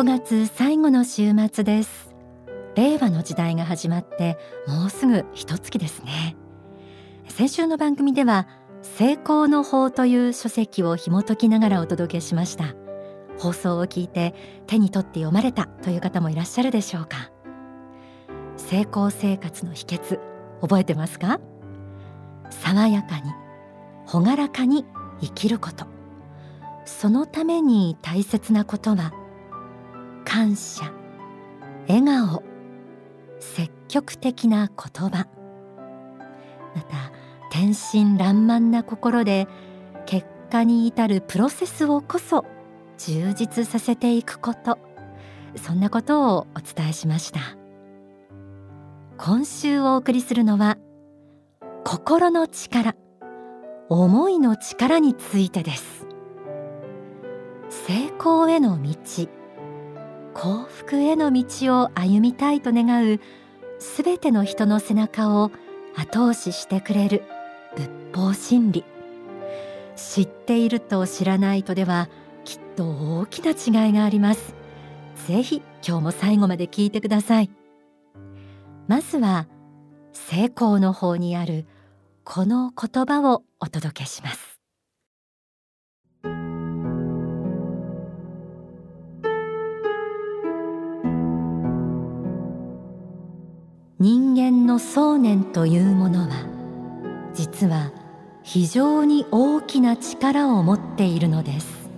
5月最後の週末です。令和の時代が始まってもうすぐ一月ですね。先週の番組では成功の法という書籍を紐解きながらお届けしました。放送を聞いて手に取って読まれたという方もいらっしゃるでしょうか。成功生活の秘訣覚えてますか？爽やかに朗らかに生きること。そのために大切なことは感謝笑顔積極的な言葉。また天真爛漫な心で結果に至るプロセスをこそ充実させていくこと。そんなことをお伝えしました。今週お送りするのは心の力思いの力についてです。成功への道。幸福への道を歩みたいと願うすべての人の背中を後押ししてくれる仏法真理。知っていると知らないとではきっと大きな違いがあります。ぜひ今日も最後まで聞いてください。まずは成功の方にあるこの言葉をお届けします。人間の想念というものは実は非常に大きな力を持っているのです。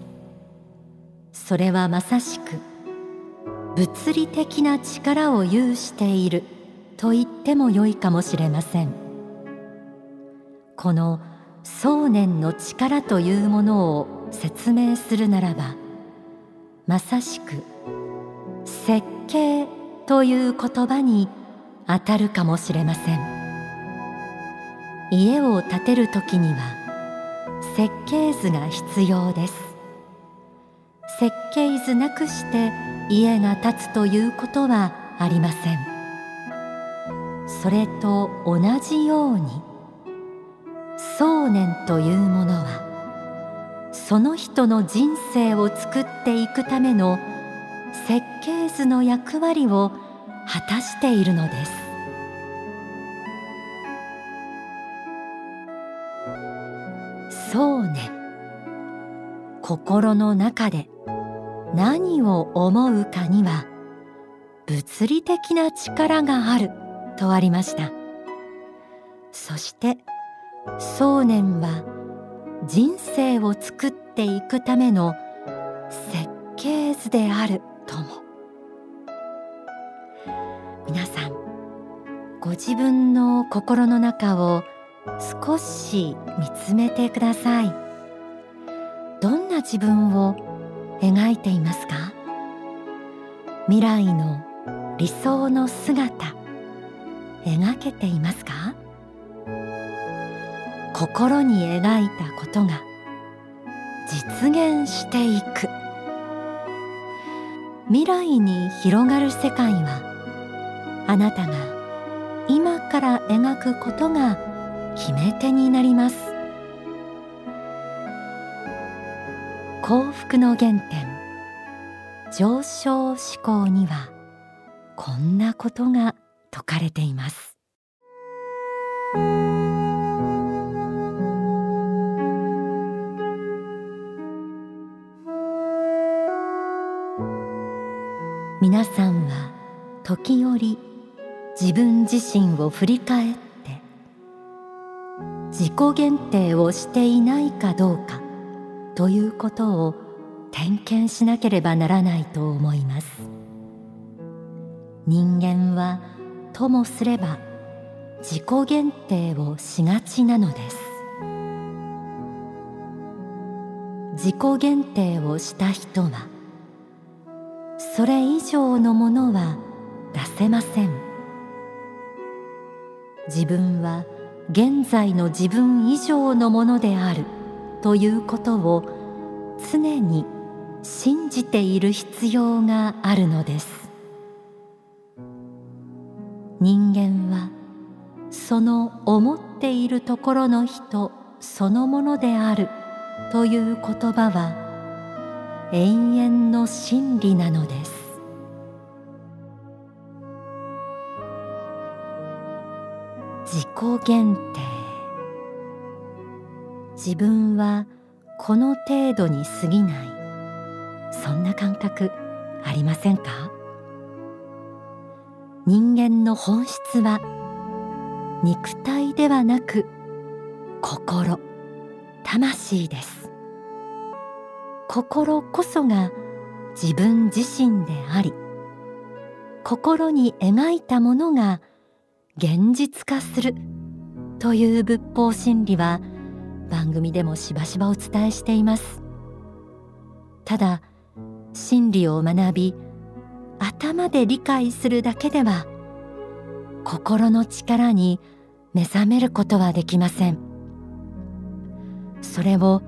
それはまさしく物理的な力を有していると言ってもよいかもしれません。この想念の力というものを説明するならばまさしく設計という言葉に当たるかもしれません。家を建てる時には設計図が必要です。設計図なくして家が建つということはありません。それと同じように想念というものはその人の人生を作っていくための設計図の役割を果たしているのです。そうね。心の中で何を思うかには物理的な力があるとありました。そして想念は人生を作っていくための設計図であるとも。皆さんご自分の心の中を少し見つめてください。どんな自分を描いていますか？未来の理想の姿描けていますか？心に描いたことが実現していく。未来に広がる世界はあなたが今から描くことが決め手になります。幸福の原点上昇思考にはこんなことが説かれています。皆さんは時折自分自身を振り返って自己限定をしていないかどうかということを点検しなければならないと思います。人間はともすれば自己限定をしがちなのです。自己限定をした人はそれ以上のものは出せません。自分は現在の自分以上のものであるということを常に信じている必要があるのです。人間はその思っているところの人そのものであるという言葉は永遠の真理なのです。己限定自分はこの程度に過ぎない。そんな感覚ありませんか？人間の本質は肉体ではなく心魂です。心こそが自分自身であり心に描いたものが現実化する。という仏法真理は番組でもしばしばお伝えしています。ただ真理を学び頭で理解するだけでは心の力に目覚めることはできません。それを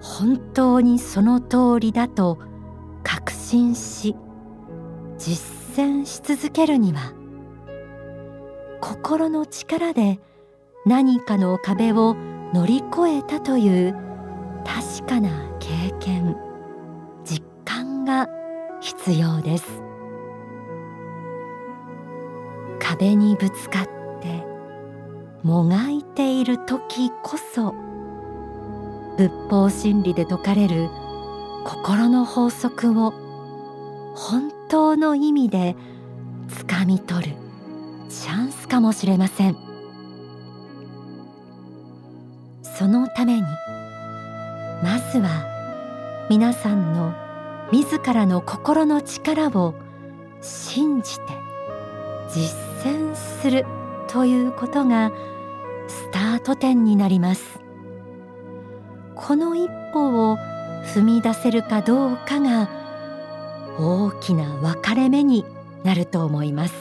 本当にその通りだと確信し実践し続けるには心の力で何かの壁を乗り越えたという確かな経験実感が必要です。壁にぶつかってもがいている時こそ仏法真理で説かれる心の法則を本当の意味でつかみ取るチャンスかもしれません。そのためにまずは皆さんの自らの心の力を信じて実践するということがスタート点になります。この一歩を踏み出せるかどうかが大きな分かれ目になると思います。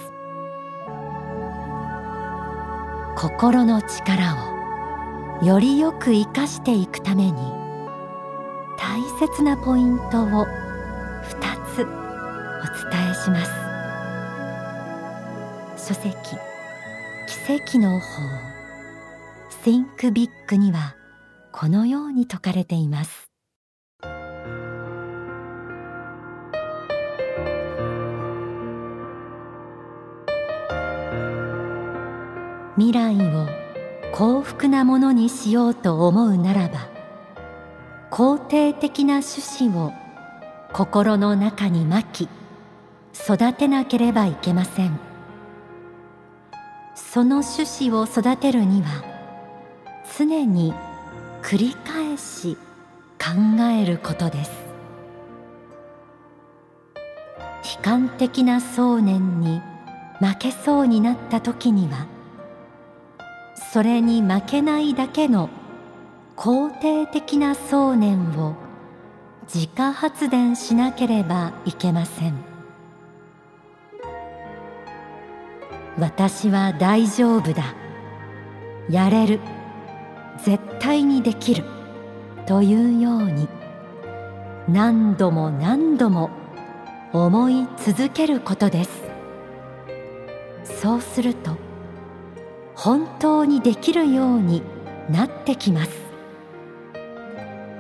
心の力をよりよく生かしていくために大切なポイントを2つお伝えします。書籍奇跡の法。Think Big にはこのように説かれています。未来を幸福なものにしようと思うならば肯定的な趣旨を心の中にまき育てなければいけません。その趣旨を育てるには常に繰り返し考えることです。悲観的な想念に負けそうになった時にはそれに負けないだけの肯定的な想念を自家発電しなければいけません。私は大丈夫だ。やれる。絶対にできる。というように何度も何度も思い続けることです。そうすると本当にできるようになってきます。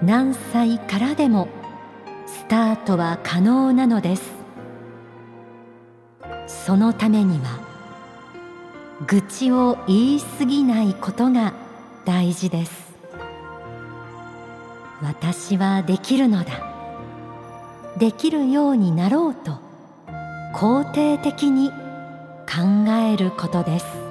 何歳からでもスタートは可能なのです。そのためには愚痴を言い過ぎないことが大事です。私はできるのだ。できるようになろうと肯定的に考えることです。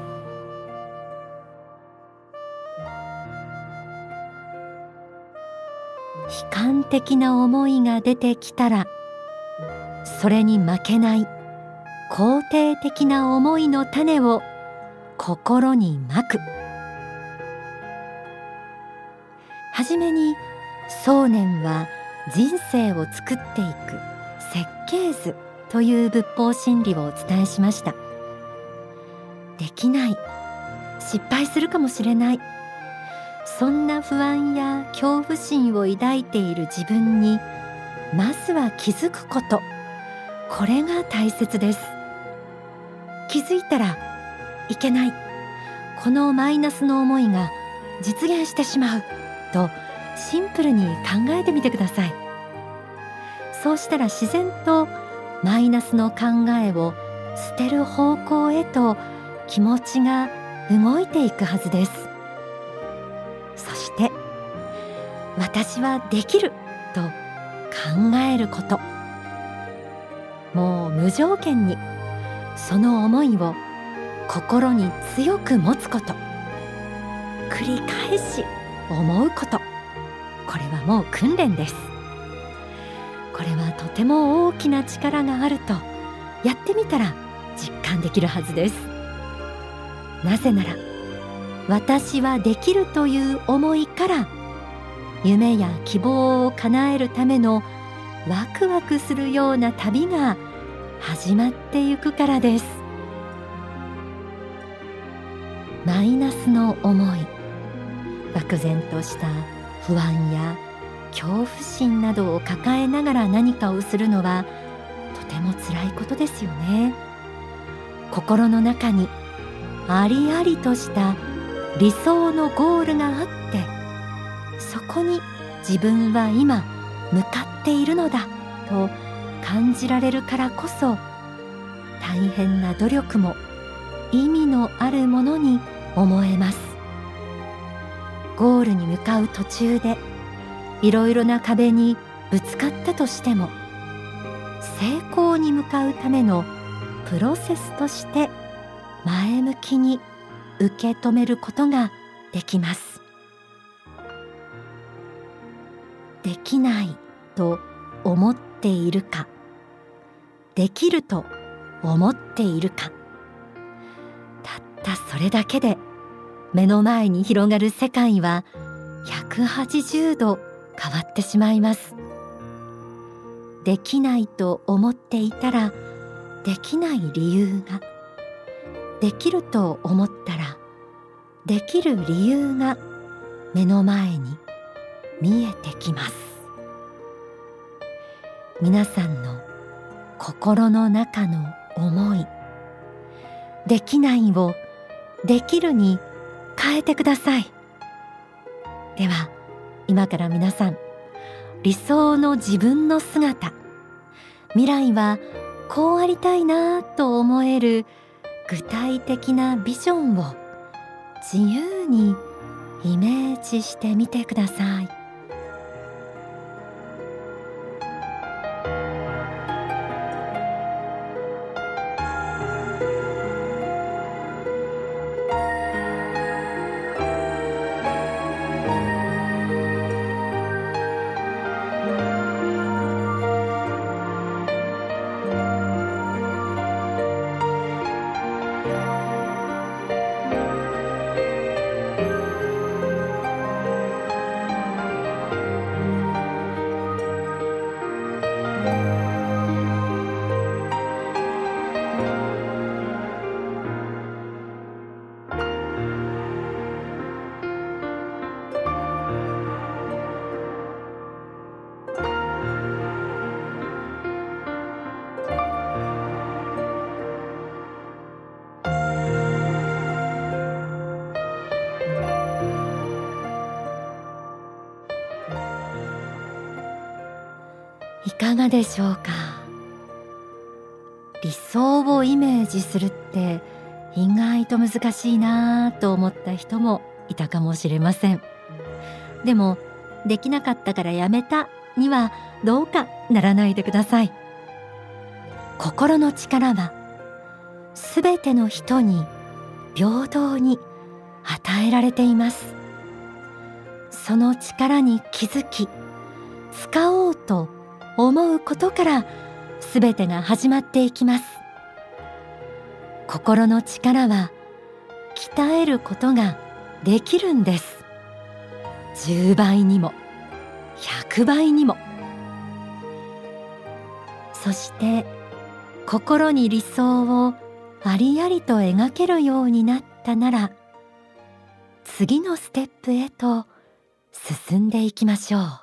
悲観的な思いが出てきたらそれに負けない肯定的な思いの種を心にまく。はじめに想念は人生を作っていく設計図という仏法真理をお伝えしました。できない失敗するかもしれないそんな不安や恐怖心を抱いている自分にまずは気づくこと。これが大切です。気づいたらいけない。このマイナスの思いが実現してしまう。とシンプルに考えてみてください。そうしたら自然とマイナスの考えを捨てる方向へと気持ちが動いていくはずです。私はできると考えること。もう無条件にその思いを心に強く持つこと。繰り返し思うこと。これはもう訓練です。これはとても大きな力があるとやってみたら実感できるはずです。なぜなら私はできるという思いから夢や希望を叶えるためのワクワクするような旅が始まってゆくからです。マイナスの思い。漠然とした不安や恐怖心などを抱えながら何かをするのはとても辛いことですよね。心の中にありありとした理想のゴールがあってそこに自分は今向かっているのだと感じられるからこそ大変な努力も意味のあるものに思えます。ゴールに向かう途中でいろいろな壁にぶつかったとしても成功に向かうためのプロセスとして前向きに受け止めることができます。できないと思っているか。できると思っているか。たったそれだけで目の前に広がる世界は180度変わってしまいます。できないと思っていたらできない理由が。できると思ったらできる理由が目の前に見えてきます。皆さんの心の中の思いできないをできるに変えてください。では今から皆さん理想の自分の姿未来はこうありたいなと思える具体的なビジョンを自由にイメージしてみてください。かがでしょうか？理想をイメージするって意外と難しいなぁと思った人もいたかもしれません。でもできなかったからやめたにはどうかならないでください。心の力はすべての人に平等に与えられています。その力に気づき使おうと思うことからすべてが始まっていきます。心の力は鍛えることができるんです。10倍にも100倍にも。そして心に理想をありありと描けるようになったなら次のステップへと進んでいきましょう。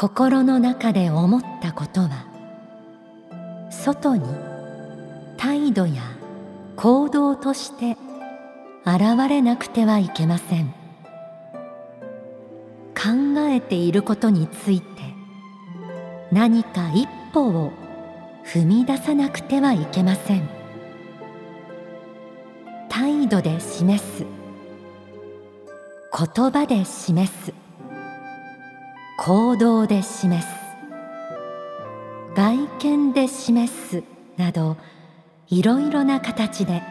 心の中で思ったことは外に態度や行動として現れなくてはいけません。考えていることについて何か一歩を踏み出さなくてはいけません。態度で示す。言葉で示す。行動で示す。外見で示すなどいろいろな形で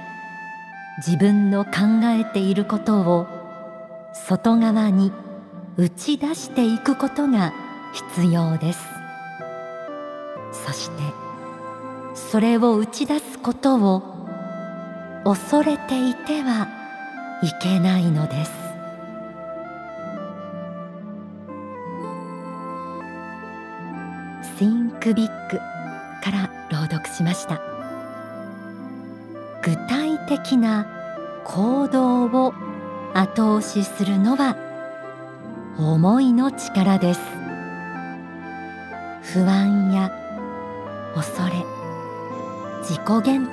自分の考えていることを外側に打ち出していくことが必要です。そしてそれを打ち出すことを恐れていてはいけないのです。Think Big から朗読しました。具体的な行動を後押しするのは思いの力です。不安や恐れ自己限定。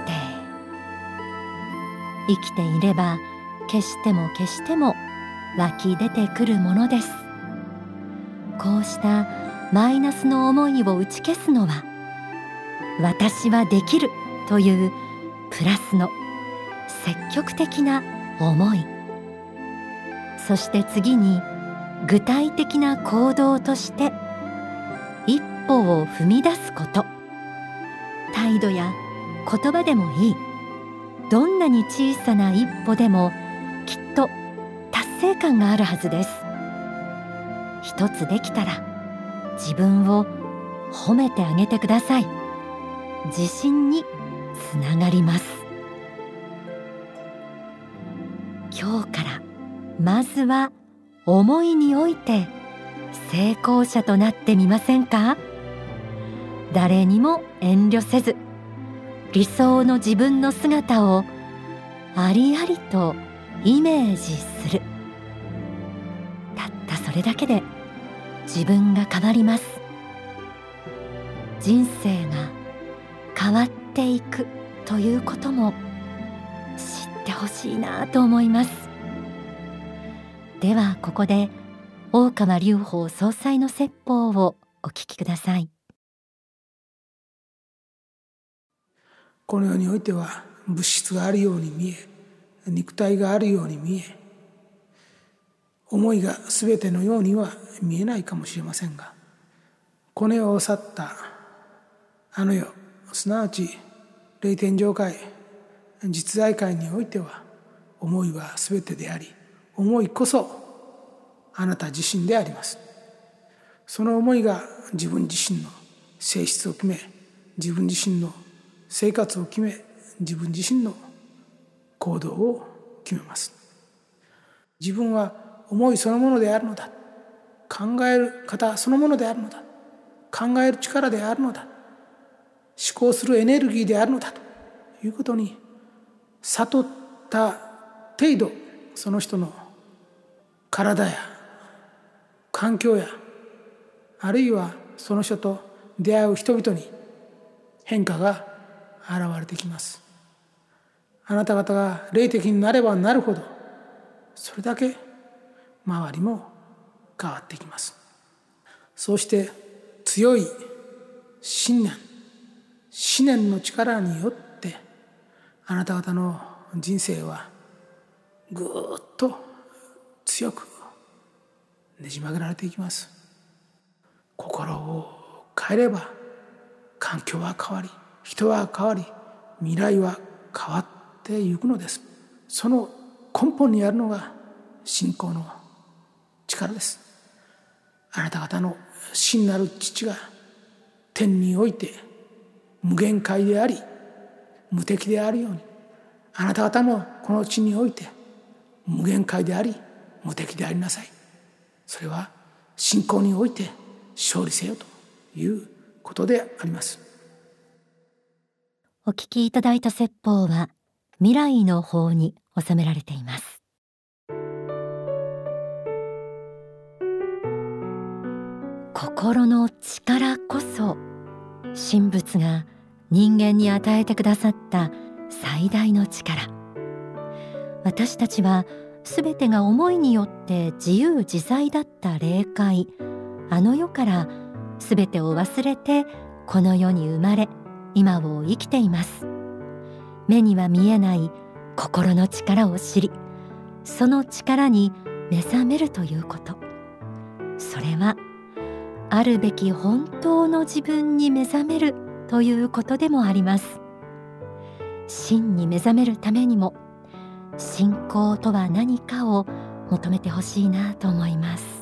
生きていれば決しても決しても湧き出てくるものです。こうしたマイナスの思いを打ち消すのは私はできるというプラスの積極的な思い。そして次に具体的な行動として一歩を踏み出すこと。態度や言葉でもいい。どんなに小さな一歩でもきっと達成感があるはずです。一つできたら自分を褒めてあげてください。自信につながります。今日からまずは思いにおいて成功者となってみませんか？誰にも遠慮せず理想の自分の姿をありありとイメージする。たったそれだけで自分が変わります。人生が変わっていくということも知ってほしいなと思います。ではここで大川隆法総裁の説法をお聞きください。この世においては物質があるように見え肉体があるように見え思いが全てのようには見えないかもしれませんがこの世を去ったあの世すなわち霊天上界実在界においては思いは全てであり思いこそあなた自身であります。その思いが自分自身の性質を決め自分自身の生活を決め自分自身の行動を決めます。自分は思いそのものであるのだ。考える方そのものであるのだ。考える力であるのだ。思考するエネルギーであるのだ。ということに悟った程度その人の体や環境やあるいはその人と出会う人々に変化が現れてきます。あなた方が霊的になればなるほどそれだけ周りも変わってきます。そして強い信念思念の力によってあなた方の人生はぐっと強くねじ曲げられていきます。心を変えれば環境は変わり人は変わり未来は変わっていくのです。その根本にあるのが信仰の力です。あなた方の真なる父が天において無限界であり無敵であるようにあなた方もこの地において無限界であり無敵でありなさい。それは信仰において勝利せよということであります。お聞きいただいた説法は未来の法に収められています。心の力こそ神仏が人間に与えてくださった最大の力。私たちはすべてが思いによって自由自在だった霊界。あの世からすべてを忘れてこの世に生まれ今を生きています。目には見えない心の力を知りその力に目覚めるということ。それはあるべき本当の自分に目覚めるということでもあります。真に目覚めるためにも信仰とは何かを求めてほしいなと思います。